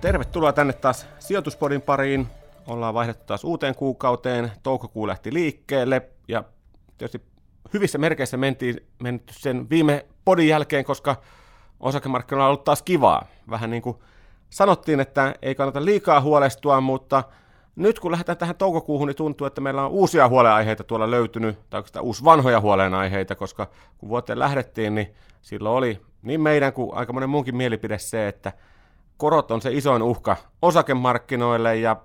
Tervetuloa tänne taas sijoituspodin pariin. Ollaan vaihdettu taas uuteen kuukauteen. Toukokuu lähti liikkeelle ja tietysti hyvissä merkeissä mentiin menty sen viime podin jälkeen, koska osakemarkkinoilla on ollut taas kivaa. Vähän niin kuin sanottiin, että ei kannata liikaa huolestua, mutta nyt kun lähdetään tähän toukokuuhun, niin tuntuu, että meillä on uusia huolenaiheita tuolla löytynyt, tai oikeastaan uusi vanhoja huolenaiheita, koska kun vuoteen lähdettiin, niin silloin oli niin meidän kuin aika monen muunkin mielipide se, että korot on se isoin uhka osakemarkkinoille, ja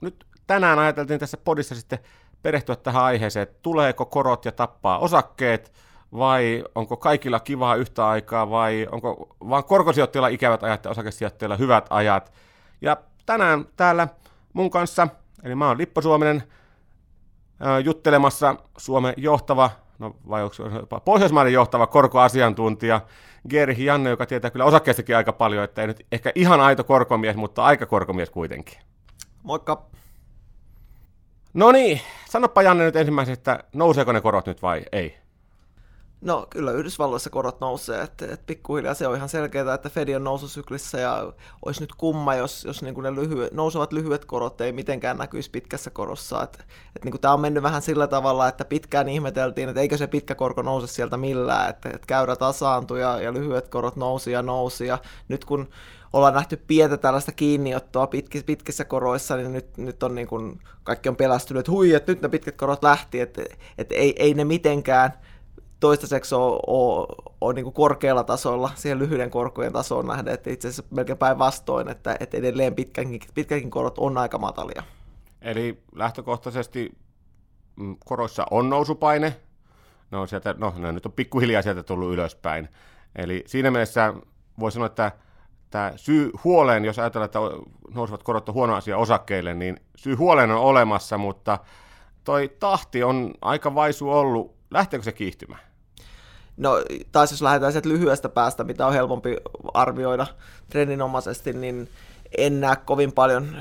nyt tänään ajateltiin tässä podissa sitten perehtyä tähän aiheeseen, että tuleeko korot ja tappaa osakkeet, vai onko kaikilla kivaa yhtä aikaa, vai onko vaan korkosijoittajilla ikävät ajat ja osakesijoittajilla hyvät ajat. Ja tänään täällä mun kanssa, eli mä oon Lippo Suominen, juttelemassa Suomen johtava, no vai onko se Pohjoismaiden johtava korkoasiantuntija, Gerhi Janne, joka tietää kyllä osakkeistakin aika paljon, että ei nyt ehkä ihan aito korkomies, mutta aika korkomies kuitenkin. Moikka. No niin, sanoppa Janne nyt ensimmäisenä, että nouseeko ne korot nyt vai ei? No kyllä Yhdysvalloissa korot nousee, että, että pikkuhiljaa se on ihan selkeää, että Fed on noususyklissä ja olisi nyt kumma, jos, jos niin kuin ne lyhyet, nousevat lyhyet korot ei mitenkään näkyisi pitkässä korossa. Että, että niin kuin tämä on mennyt vähän sillä tavalla, että pitkään ihmeteltiin, että eikö se pitkä korko nouse sieltä millään, että, että käyrä tasaantui ja, ja lyhyet korot nousi ja nousi ja nyt kun ollaan nähty pientä tällaista kiinniottoa pitkissä, pitkissä koroissa, niin nyt, nyt on niin kuin, kaikki on pelästynyt, että hui, että nyt ne pitkät korot lähti, että, että ei, ei ne mitenkään toistaiseksi ole, ole, ole niin kuin korkealla tasolla siihen lyhyiden korkojen tasoon nähden, että itse asiassa melkein päinvastoin, että, että edelleen pitkänkin, pitkänkin korot on aika matalia. Eli lähtökohtaisesti mm, koroissa on nousupaine, no, sieltä, no ne nyt on pikkuhiljaa sieltä tullut ylöspäin. Eli siinä mielessä voi sanoa, että tämä syy huoleen, jos ajatellaan, että nousevat korot on huono asia osakkeille, niin syy huoleen on olemassa, mutta toi tahti on aika vaisu ollut. Lähteekö se kiihtymään? No taas jos lähdetään sieltä lyhyestä päästä, mitä on helpompi arvioida trendinomaisesti, niin en näe kovin paljon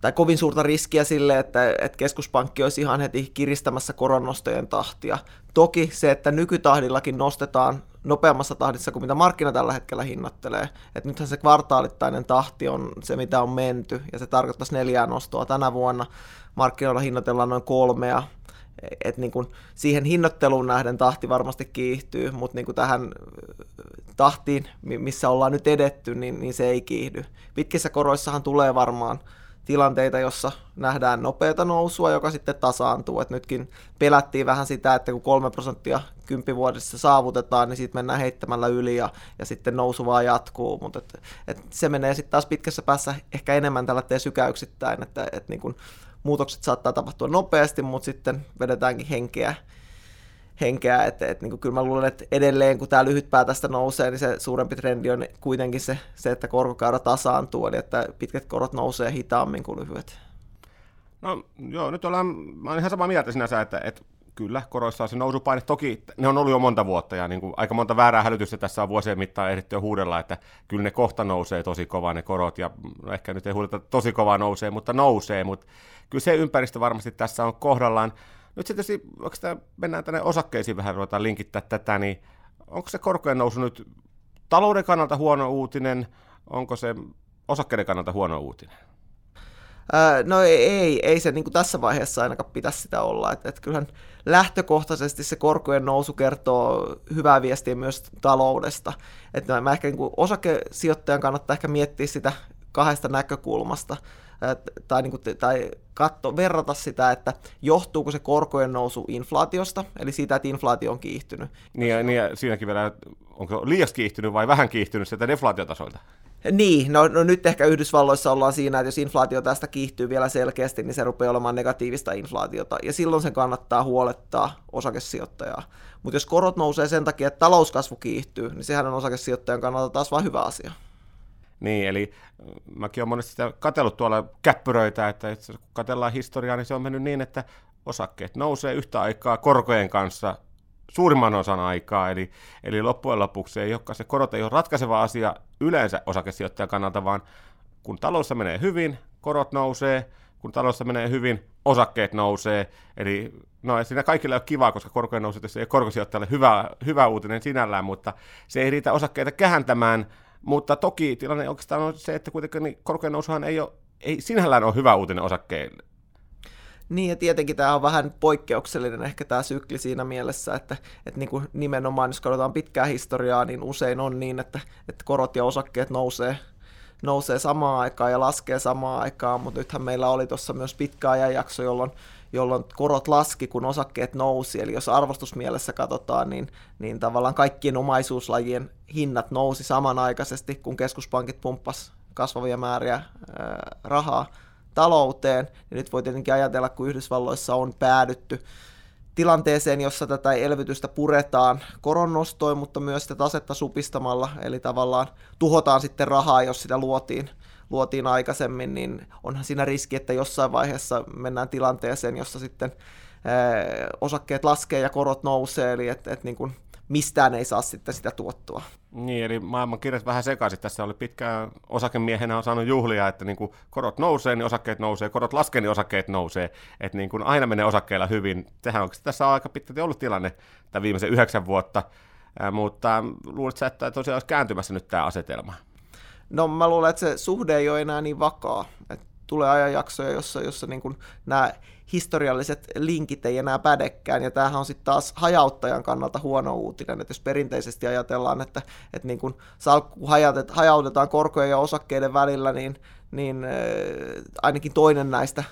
tai kovin suurta riskiä sille, että, että keskuspankki olisi ihan heti kiristämässä koronnostojen tahtia. Toki se, että nykytahdillakin nostetaan nopeammassa tahdissa kuin mitä markkina tällä hetkellä hinnoittelee. Et nythän se kvartaalittainen tahti on se, mitä on menty, ja se tarkoittaisi neljää nostoa tänä vuonna. Markkinoilla hinnoitellaan noin kolmea, et niin kuin siihen hinnoitteluun nähden tahti varmasti kiihtyy, mutta niin kuin tähän tahtiin, missä ollaan nyt edetty, niin, niin se ei kiihdy. Pitkissä koroissahan tulee varmaan tilanteita, jossa nähdään nopeata nousua, joka sitten tasaantuu. Et nytkin pelättiin vähän sitä, että kun 3 prosenttia kymppivuodessa saavutetaan, niin siitä mennään heittämällä yli ja, ja sitten nousu vaan jatkuu. Mutta et, et se menee sitten taas pitkässä päässä ehkä enemmän tällä sykäyksittäin, että et niin kun muutokset saattaa tapahtua nopeasti, mutta sitten vedetäänkin henkeä, henkeä että, että niin kyllä mä luulen, että edelleen kun tämä lyhyt pää tästä nousee, niin se suurempi trendi on kuitenkin se, se että korkokäyrä tasaantuu, eli että pitkät korot nousee hitaammin kuin lyhyet. No joo, nyt ollaan, mä olen ihan samaa mieltä sinänsä, että, että kyllä, koroissa on se nousupaine. Toki ne on ollut jo monta vuotta ja niin kuin aika monta väärää hälytystä tässä on vuosien mittaan ehditty jo huudella, että kyllä ne kohta nousee tosi kovaa ne korot ja no ehkä nyt ei huudeta tosi kovaa nousee, mutta nousee, mutta kyllä se ympäristö varmasti tässä on kohdallaan. Nyt sitten oikeastaan mennään tänne osakkeisiin vähän, ruvetaan linkittää tätä, niin onko se korkojen nousu nyt talouden kannalta huono uutinen, onko se osakkeiden kannalta huono uutinen? No ei, ei se niin kuin tässä vaiheessa ainakaan pitäisi sitä olla. Et, et kyllähän lähtökohtaisesti se korkojen nousu kertoo hyvää viestiä myös taloudesta. Et mä ehkä niin kuin osakesijoittajan kannattaa ehkä miettiä sitä kahdesta näkökulmasta tai, niin kuin, tai katso, verrata sitä, että johtuuko se korkojen nousu inflaatiosta, eli siitä, että inflaatio on kiihtynyt. Niin ja, niin ja siinäkin vielä, onko liias kiihtynyt vai vähän kiihtynyt sieltä deflaatiotasolta? Niin, no, no nyt ehkä Yhdysvalloissa ollaan siinä, että jos inflaatio tästä kiihtyy vielä selkeästi, niin se rupeaa olemaan negatiivista inflaatiota, ja silloin se kannattaa huolettaa osakesijoittajaa. Mutta jos korot nousee sen takia, että talouskasvu kiihtyy, niin sehän on osakesijoittajan kannalta taas vain hyvä asia. Niin, eli mäkin olen monesti sitä katsellut tuolla käppyröitä, että kun katsellaan historiaa, niin se on mennyt niin, että osakkeet nousee yhtä aikaa korkojen kanssa suurimman osan aikaa, eli, eli loppujen lopuksi ei olekaan se korot ei ole ratkaiseva asia yleensä osakesijoittajan kannalta, vaan kun taloudessa menee hyvin, korot nousee, kun talossa menee hyvin, osakkeet nousee, eli no siinä kaikille on kiva, koska korkojen nousu ei korkosijoittajalle hyvä, hyvä uutinen sinällään, mutta se ei riitä osakkeita kääntämään, mutta toki tilanne oikeastaan on se, että kuitenkin niin korkojen nousuhan ei, ole, ei sinällään ole hyvä uutinen osakkeille. Niin, ja tietenkin tämä on vähän poikkeuksellinen ehkä tämä sykli siinä mielessä, että, että niin kuin nimenomaan, jos katsotaan pitkää historiaa, niin usein on niin, että, että korot ja osakkeet nousee, nousee samaan aikaan ja laskee samaan aikaan, mutta nythän meillä oli tuossa myös pitkä ajanjakso, jolloin, jolloin korot laski, kun osakkeet nousi. Eli jos arvostusmielessä katsotaan, niin, niin tavallaan kaikkien omaisuuslajien hinnat nousi samanaikaisesti, kun keskuspankit pumppas kasvavia määriä ää, rahaa talouteen. Ja nyt voi tietenkin ajatella, kun Yhdysvalloissa on päädytty tilanteeseen, jossa tätä elvytystä puretaan koronnostoin, mutta myös sitä tasetta supistamalla, eli tavallaan tuhotaan sitten rahaa, jos sitä luotiin, luotiin aikaisemmin, niin onhan siinä riski, että jossain vaiheessa mennään tilanteeseen, jossa sitten osakkeet laskee ja korot nousee, eli että et niin kuin mistään ei saa sitten sitä tuottoa. Niin, eli maailman kirjat vähän sekaisin. Tässä oli pitkään osakemiehenä on saanut juhlia, että niin kuin korot nousee, niin osakkeet nousee, korot laskee, niin osakkeet nousee. Että niin kuin aina menee osakkeilla hyvin. Sehän on tässä aika pitkälti ollut tilanne tämän viimeisen yhdeksän vuotta, äh, mutta luuletko että tosiaan olisi kääntymässä nyt tämä asetelma? No mä luulen, että se suhde ei ole enää niin vakaa. Et tulee ajanjaksoja, jossa, jossa niin kuin nämä historialliset linkit ei enää pädekään, ja tämähän on sitten taas hajauttajan kannalta huono uutinen, että jos perinteisesti ajatellaan, että, että niin kun salkku hajautetaan korkojen ja osakkeiden välillä, niin, niin äh, ainakin toinen näistä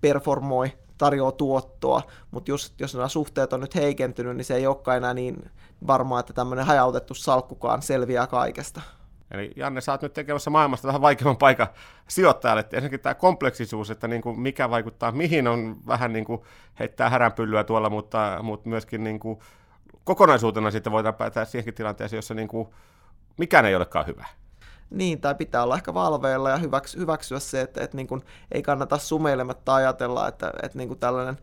performoi, tarjoaa tuottoa, mutta just, jos nämä suhteet on nyt heikentynyt, niin se ei olekaan enää niin varmaa, että tämmöinen hajautettu salkkukaan selviää kaikesta. Eli Janne, sä oot nyt tekemässä maailmasta vähän vaikeamman paikan sijoittajalle. Ensinnäkin tämä kompleksisuus, että niin kuin mikä vaikuttaa mihin, on vähän niin kuin heittää häränpyllyä tuolla, mutta, mutta myöskin niin kuin kokonaisuutena sitten voidaan päätää siihenkin tilanteeseen, jossa niin kuin mikään ei olekaan hyvä. Niin, tai pitää olla ehkä valveilla ja hyväks, hyväksyä se, että, että niin kuin ei kannata sumeilematta ajatella, että, että niin kuin tällainen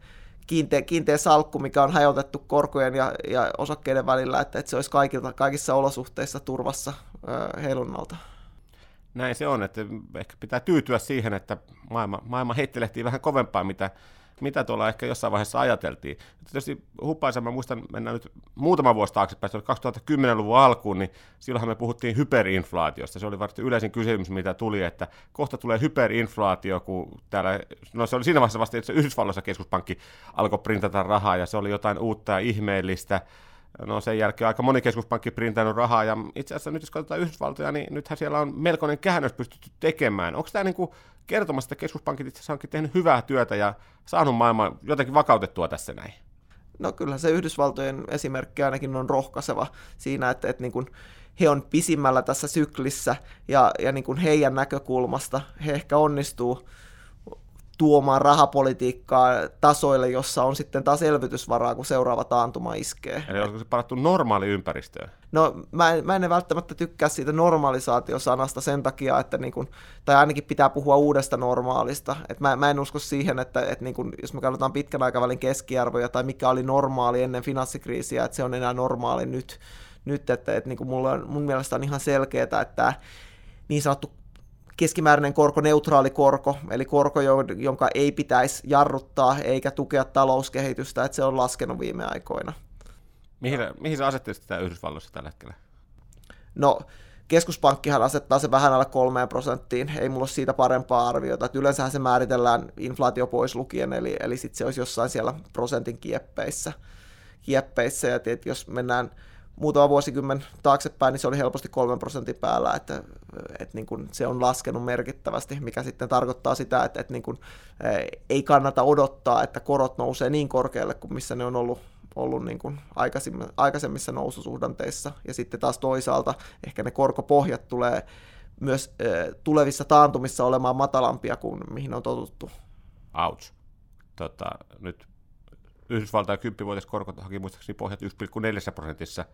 kiinteä, kiinteä salkku, mikä on hajotettu korkojen ja, ja osakkeiden välillä, että, että se olisi kaikilta, kaikissa olosuhteissa turvassa äh, heilunnalta. Näin se on, että ehkä pitää tyytyä siihen, että maailma, maailma heittelehtii vähän kovempaa, mitä mitä tuolla ehkä jossain vaiheessa ajateltiin. Tietysti huppaisen, mä muistan, mennään nyt muutama vuosi taaksepäin, se oli 2010-luvun alkuun, niin silloinhan me puhuttiin hyperinflaatiosta. Se oli varmasti yleisin kysymys, mitä tuli, että kohta tulee hyperinflaatio, kun täällä, no se oli siinä vaiheessa vasta, että Yhdysvalloissa keskuspankki alkoi printata rahaa, ja se oli jotain uutta ja ihmeellistä. No sen jälkeen aika moni keskuspankki printannut rahaa, ja itse asiassa nyt jos katsotaan Yhdysvaltoja, niin nythän siellä on melkoinen käännös pystytty tekemään. Onko tämä niin kertomassa, että keskuspankit itse asiassa onkin tehnyt hyvää työtä ja saanut maailman jotenkin vakautettua tässä näin? No kyllä se Yhdysvaltojen esimerkki ainakin on rohkaiseva siinä, että, että niin kuin he on pisimmällä tässä syklissä ja, ja niin kuin heidän näkökulmasta he ehkä onnistuu tuomaan rahapolitiikkaa tasoille, jossa on sitten taas elvytysvaraa, kun seuraava taantuma iskee. Eli onko se parattu normaali ympäristöön? No mä en, mä en välttämättä tykkää siitä normalisaatiosanasta sen takia, että niin kun, tai ainakin pitää puhua uudesta normaalista. Et mä, mä en usko siihen, että, että niin kun, jos me katsotaan pitkän aikavälin keskiarvoja tai mikä oli normaali ennen finanssikriisiä, että se on enää normaali nyt. nyt että, että niin kun mulla on, mun mielestä on ihan selkeää, että niin sanottu keskimääräinen korko, neutraali korko, eli korko, jonka ei pitäisi jarruttaa eikä tukea talouskehitystä, että se on laskenut viime aikoina. Mihin, mihin sä asettelet sitä Yhdysvalloissa tällä hetkellä? No, keskuspankkihan asettaa se vähän alle kolmeen prosenttiin, ei mulla ole siitä parempaa arviota. Että yleensähän se määritellään inflaatio pois lukien, eli, eli sitten se olisi jossain siellä prosentin kieppeissä. kieppeissä ja tiet, jos mennään muutama vuosikymmen taaksepäin, niin se oli helposti kolmen prosentin päällä, että, että niin kuin se on laskenut merkittävästi, mikä sitten tarkoittaa sitä, että, että niin kuin, ei kannata odottaa, että korot nousee niin korkealle kuin missä ne on ollut, ollut niin kuin aikaisemmissa noususuhdanteissa. Ja sitten taas toisaalta ehkä ne korkopohjat tulee myös tulevissa taantumissa olemaan matalampia kuin mihin on totuttu. Ouch. Tota, nyt Yhdysvaltain 10 korko haki muistaakseni pohjat 1,4 prosentissa.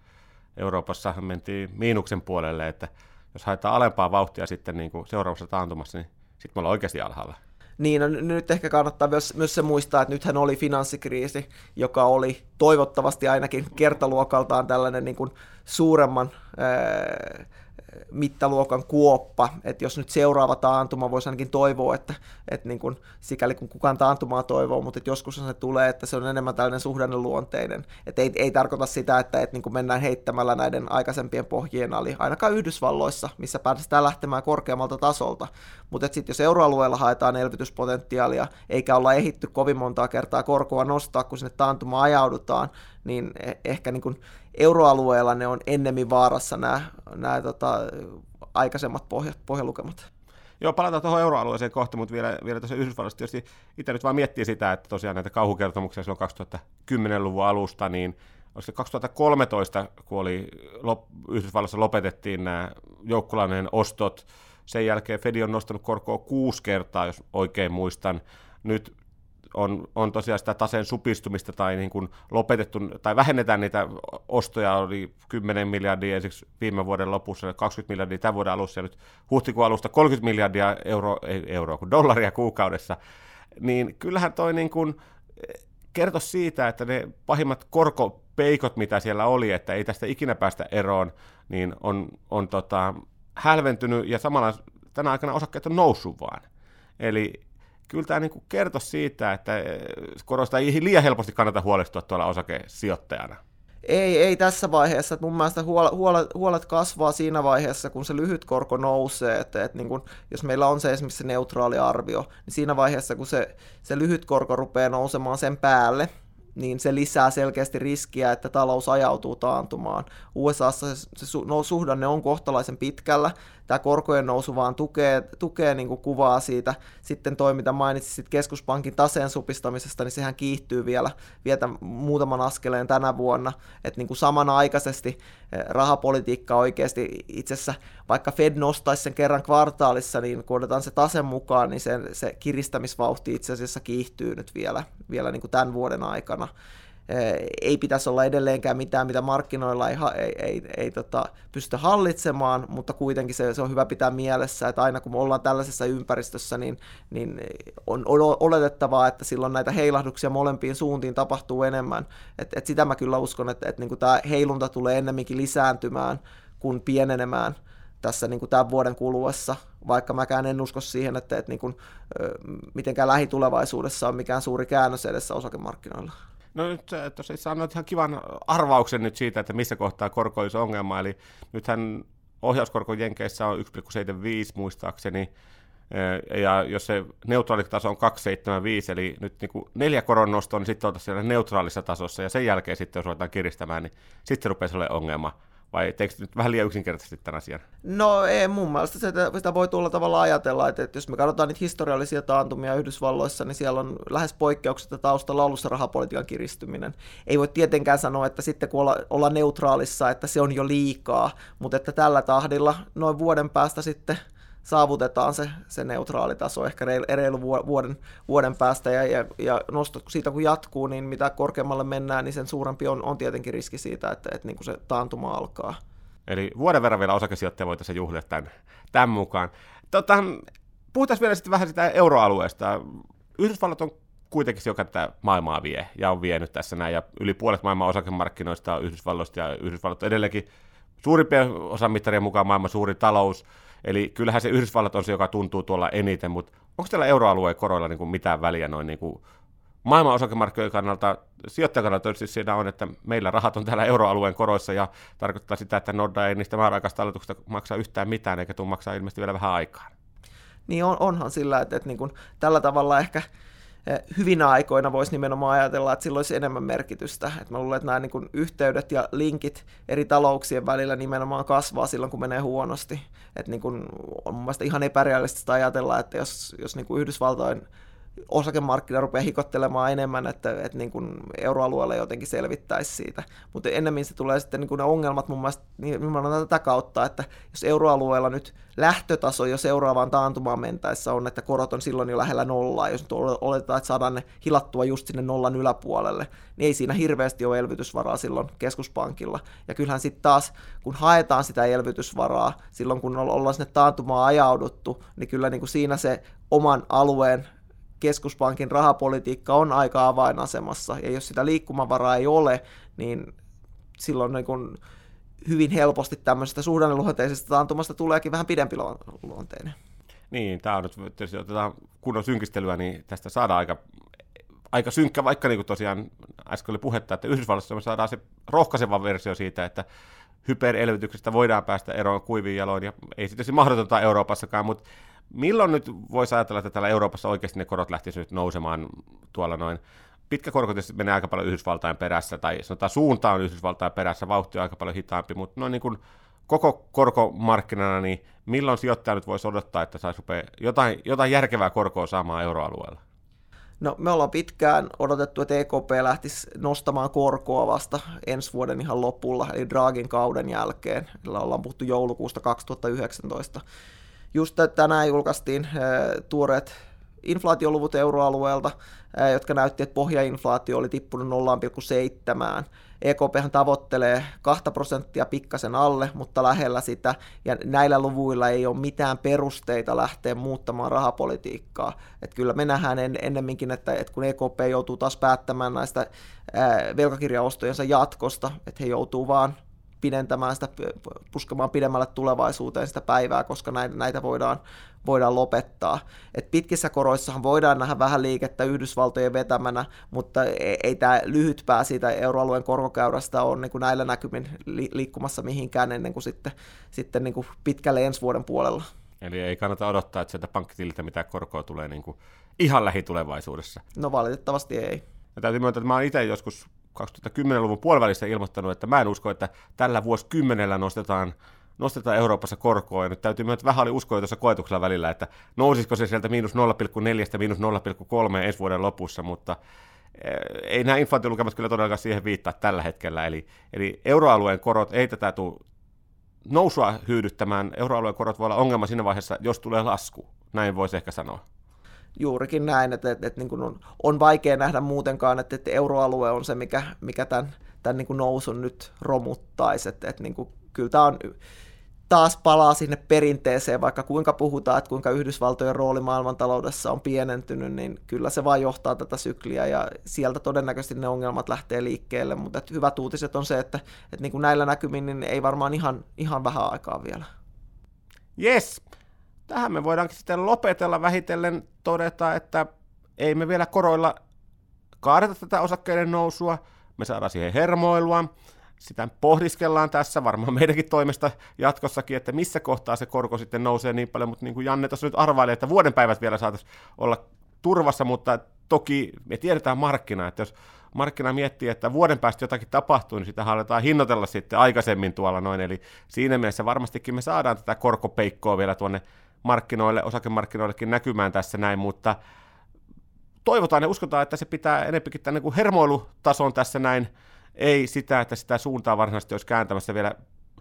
Euroopassa mentiin miinuksen puolelle, että jos haetaan alempaa vauhtia sitten niin kuin seuraavassa taantumassa, niin sitten me ollaan oikeasti alhaalla. Niin, no, nyt ehkä kannattaa myös, myös se muistaa, että nythän oli finanssikriisi, joka oli toivottavasti ainakin kertaluokaltaan tällainen niin kuin suuremman ää, mittaluokan kuoppa, että jos nyt seuraava taantuma voisi ainakin toivoa, että, että niin kuin, sikäli kun kukaan taantumaa toivoo, mutta että joskus se tulee, että se on enemmän tällainen suhdanneluonteinen, että ei, ei tarkoita sitä, että, että niin kuin mennään heittämällä näiden aikaisempien pohjien ali, ainakaan Yhdysvalloissa, missä päästään lähtemään korkeammalta tasolta, mutta sitten jos euroalueella haetaan elvytyspotentiaalia, eikä olla ehitty kovin montaa kertaa korkoa nostaa, kun sinne taantumaan ajaudutaan, niin e- ehkä niin kuin euroalueella ne on ennemmin vaarassa nämä, nämä tota, aikaisemmat pohja, pohjalukemat. Joo, palataan tuohon euroalueeseen kohta, mutta vielä, vielä tuossa Yhdysvalloissa tietysti itse nyt vaan miettii sitä, että tosiaan näitä kauhukertomuksia silloin 2010-luvun alusta, niin olisiko 2013, kun oli lop, Yhdysvalloissa lopetettiin nämä joukkolainen ostot, sen jälkeen Fed on nostanut korkoa kuusi kertaa, jos oikein muistan. Nyt on, on tosiaan sitä taseen supistumista tai niin kuin lopetettu, tai vähennetään niitä ostoja, oli 10 miljardia ensiksi viime vuoden lopussa, 20 miljardia tämän vuoden alussa, ja nyt huhtikuun alusta 30 miljardia euro, ei euroa, kuin dollaria kuukaudessa, niin kyllähän toi niin kuin kertoi siitä, että ne pahimmat korkopeikot, mitä siellä oli, että ei tästä ikinä päästä eroon, niin on, on tota, hälventynyt, ja samalla tänä aikana osakkeet on noussut vaan. Eli kyllä tämä niin kertoo siitä, että eh, korosta ei liian helposti kannata huolestua tuolla osakesijoittajana. Ei, ei tässä vaiheessa. Mun mielestä huolet, huolet kasvaa siinä vaiheessa, kun se lyhyt korko nousee. Että, että niin kun, jos meillä on se esimerkiksi se neutraali arvio, niin siinä vaiheessa, kun se, se lyhyt korko rupeaa nousemaan sen päälle, niin se lisää selkeästi riskiä, että talous ajautuu taantumaan. USAssa se, se no, suhdanne on kohtalaisen pitkällä, tämä korkojen nousu vaan tukee, tukee niin kuin kuvaa siitä. Sitten toi, mitä mainitsit keskuspankin taseen supistamisesta, niin sehän kiihtyy vielä, vielä muutaman askeleen tänä vuonna. Että niin kuin samanaikaisesti eh, rahapolitiikka oikeasti itse asiassa, vaikka Fed nostaisi sen kerran kvartaalissa, niin kun otetaan se tase mukaan, niin se, se kiristämisvauhti itse asiassa kiihtyy nyt vielä, vielä niin kuin tämän vuoden aikana ei pitäisi olla edelleenkään mitään, mitä markkinoilla ei, ei, ei, ei tota, pystytä hallitsemaan, mutta kuitenkin se, se on hyvä pitää mielessä, että aina kun me ollaan tällaisessa ympäristössä, niin, niin on, on oletettavaa, että silloin näitä heilahduksia molempiin suuntiin tapahtuu enemmän. Et, et sitä mä kyllä uskon, että et, niin tämä heilunta tulee ennemminkin lisääntymään kuin pienenemään tässä niin kuin tämän vuoden kuluessa, vaikka mäkään en usko siihen, että, että niin kuin, mitenkään lähitulevaisuudessa on mikään suuri käännös edessä osakemarkkinoilla. No nyt tuossa sanoit ihan kivan arvauksen nyt siitä, että missä kohtaa korko olisi ongelma, eli nythän ohjauskorko Jenkeissä on 1,75 muistaakseni, eh, ja jos se neutraalitaso on 2,75, eli nyt niin kuin neljä koron nostoa, niin sitten oltaisiin siellä neutraalissa tasossa, ja sen jälkeen sitten, jos ruvetaan kiristämään, niin sitten se rupeaa olemaan ongelma. Vai teekö nyt vähän liian yksinkertaisesti tämän asian? No ei, mun mielestä sitä, sitä voi tulla tavalla ajatella, että, että jos me katsotaan niitä historiallisia taantumia Yhdysvalloissa, niin siellä on lähes poikkeuksetta taustalla ollut se rahapolitiikan kiristyminen. Ei voi tietenkään sanoa, että sitten kun olla, olla neutraalissa, että se on jo liikaa, mutta että tällä tahdilla noin vuoden päästä sitten – saavutetaan se, se neutraali taso ehkä reilu vuoden, vuoden päästä ja, ja, ja nostot siitä kun jatkuu, niin mitä korkeammalle mennään, niin sen suurempi on, on tietenkin riski siitä, että, että niin kuin se taantuma alkaa. Eli vuoden verran vielä osakesijoittaja voitaisiin juhlia tämän, tämän mukaan. Tota, puhutaan vielä sitten vähän sitä euroalueesta. Yhdysvallat on kuitenkin se, joka tätä maailmaa vie ja on vienyt tässä näin, ja yli puolet maailman osakemarkkinoista on Yhdysvalloista, ja Yhdysvallat on edelleenkin suurimpien osan mittarien mukaan maailman suuri talous, Eli kyllähän se Yhdysvallat on se, joka tuntuu tuolla eniten, mutta onko tällä euroalueen koroilla niin kuin mitään väliä noin niin kuin maailman osakemarkkinoiden kannalta, sijoittajan kannalta tietysti siinä on, että meillä rahat on täällä euroalueen koroissa ja tarkoittaa sitä, että Norda ei niistä määräaikaisista talletuksista maksaa yhtään mitään eikä tule maksaa ilmeisesti vielä vähän aikaa. Niin on, onhan sillä, että, että niin kuin, tällä tavalla ehkä Eh, hyvinä aikoina voisi nimenomaan ajatella, että sillä olisi enemmän merkitystä. Et mä luulen, että nämä niin yhteydet ja linkit eri talouksien välillä nimenomaan kasvaa silloin, kun menee huonosti. Et niin kuin on mun mielestä ihan epärealistista ajatella, että jos, jos niin kuin Yhdysvaltojen osakemarkkina rupeaa hikottelemaan enemmän, että, että niin kuin euroalueella jotenkin selvittäisi siitä. Mutta ennemmin se tulee sitten niin kuin ne ongelmat mun mielestä nimenomaan tätä kautta, että jos euroalueella nyt lähtötaso jo seuraavaan taantumaan mentäessä on, että korot on silloin jo lähellä nollaa, jos nyt oletetaan, että saadaan ne hilattua just sinne nollan yläpuolelle, niin ei siinä hirveästi ole elvytysvaraa silloin keskuspankilla. Ja kyllähän sitten taas, kun haetaan sitä elvytysvaraa, silloin kun ollaan sinne taantumaan ajauduttu, niin kyllä niin kuin siinä se oman alueen keskuspankin rahapolitiikka on aika avainasemassa, ja jos sitä liikkumavaraa ei ole, niin silloin niin kun hyvin helposti tämmöisestä suhdanneluonteisesta taantumasta tuleekin vähän pidempi luonteinen. Niin, tämä on nyt, jos otetaan kunnon synkistelyä, niin tästä saadaan aika, aika synkkä, vaikka niin kuin tosiaan äsken oli puhetta, että Yhdysvalloissa me saadaan se rohkaiseva versio siitä, että hyperelvytyksestä voidaan päästä eroon kuiviin jaloin, ja ei sitten mahdotonta Euroopassakaan, mutta milloin nyt voisi ajatella, että täällä Euroopassa oikeasti ne korot lähtisivät nyt nousemaan tuolla noin pitkä korko tietysti menee aika paljon Yhdysvaltain perässä, tai sanotaan suunta on Yhdysvaltain perässä, vauhti on aika paljon hitaampi, mutta noin niin kuin koko korkomarkkinana, niin milloin sijoittaja nyt voisi odottaa, että saisi jotain, jotain järkevää korkoa saamaan euroalueella? No me ollaan pitkään odotettu, että EKP lähtisi nostamaan korkoa vasta ensi vuoden ihan lopulla, eli Dragin kauden jälkeen, jolla ollaan puhuttu joulukuusta 2019. Just tänään julkaistiin tuoreet inflaatioluvut euroalueelta, jotka näytti, että pohjainflaatio oli tippunut 0,7. EKP tavoittelee 2 prosenttia pikkasen alle, mutta lähellä sitä, ja näillä luvuilla ei ole mitään perusteita lähteä muuttamaan rahapolitiikkaa. Et kyllä me nähdään en, ennemminkin, että, että kun EKP joutuu taas päättämään näistä velkakirjaostojensa jatkosta, että he joutuu vaan pidentämään sitä, puskemaan pidemmälle tulevaisuuteen sitä päivää, koska näitä, näitä voidaan, voidaan lopettaa. Et pitkissä koroissahan voidaan nähdä vähän liikettä Yhdysvaltojen vetämänä, mutta ei, ei tämä lyhyt pää siitä euroalueen korkokäyrästä ole niin kuin näillä näkymin li, liikkumassa mihinkään ennen kuin sitten, sitten niin kuin pitkälle ensi vuoden puolella. Eli ei kannata odottaa, että sieltä pankkitililtä mitään korkoa tulee niin kuin ihan lähitulevaisuudessa. No valitettavasti ei. Ja täytyy myöntää, että mä olen itse joskus 2010-luvun puolivälissä ilmoittanut, että mä en usko, että tällä vuosikymmenellä nostetaan, nostetaan Euroopassa korkoa, ja nyt täytyy myöntää, vähän oli uskoa tuossa koetuksella välillä, että nousisiko se sieltä miinus 0,4 miinus 0,3 ensi vuoden lopussa, mutta eh, ei nämä inflaatiolukemat kyllä todellakaan siihen viittaa tällä hetkellä, eli, eli euroalueen korot ei tätä tule nousua hyydyttämään, euroalueen korot voi olla ongelma siinä vaiheessa, jos tulee lasku, näin voisi ehkä sanoa juurikin näin, että, että, että niin kuin on, on vaikea nähdä muutenkaan, että, että euroalue on se, mikä, mikä tämän, tämän niin kuin nousun nyt romuttaisi. Että, että niin kuin, kyllä tämä on taas palaa sinne perinteeseen, vaikka kuinka puhutaan, että kuinka Yhdysvaltojen rooli maailmantaloudessa on pienentynyt, niin kyllä se vaan johtaa tätä sykliä ja sieltä todennäköisesti ne ongelmat lähtee liikkeelle, mutta että hyvät uutiset on se, että, että niin kuin näillä näkymin niin ei varmaan ihan, ihan vähän aikaa vielä. Yes, tähän me voidaankin sitten lopetella vähitellen todeta, että ei me vielä koroilla kaadeta tätä osakkeiden nousua, me saadaan siihen hermoilua, sitä pohdiskellaan tässä varmaan meidänkin toimesta jatkossakin, että missä kohtaa se korko sitten nousee niin paljon, mutta niin kuin Janne tuossa nyt arvailee, että vuoden päivät vielä saataisiin olla turvassa, mutta toki me tiedetään markkina, että jos markkina miettii, että vuoden päästä jotakin tapahtuu, niin sitä halutaan hinnoitella sitten aikaisemmin tuolla noin, eli siinä mielessä varmastikin me saadaan tätä korkopeikkoa vielä tuonne markkinoille, osakemarkkinoillekin näkymään tässä näin, mutta toivotaan ja uskotaan, että se pitää enempikin tämän niin hermoilutason tässä näin, ei sitä, että sitä suuntaa varsinaisesti olisi kääntämässä vielä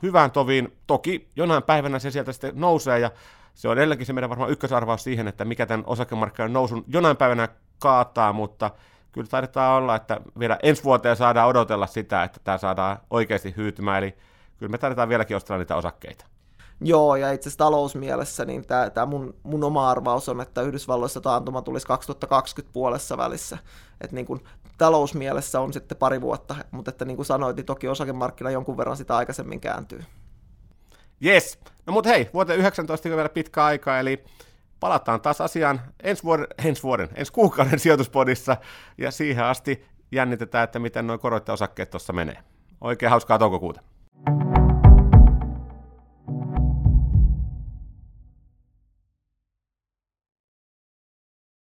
hyvään toviin. Toki jonain päivänä se sieltä sitten nousee ja se on edelleenkin se meidän varmaan ykkösarvaus siihen, että mikä tämän osakemarkkinan nousun jonain päivänä kaataa, mutta kyllä taidetaan olla, että vielä ensi vuoteen saadaan odotella sitä, että tämä saadaan oikeasti hyytymään, eli kyllä me taidetaan vieläkin ostaa niitä osakkeita. Joo, ja itse asiassa talousmielessä niin tämä, mun, mun oma arvaus on, että Yhdysvalloissa taantuma tulisi 2020 puolessa välissä. Että niin kuin talousmielessä on sitten pari vuotta, mutta että niin kuin sanoit, niin toki osakemarkkina jonkun verran sitä aikaisemmin kääntyy. Yes, no mutta hei, vuoteen 19 on vielä pitkä aika, eli palataan taas asiaan ensi vuoden, ensi vuoden, ensi kuukauden sijoituspodissa, ja siihen asti jännitetään, että miten noin korot osakkeet tuossa menee. Oikein hauskaa toukokuuta. thank you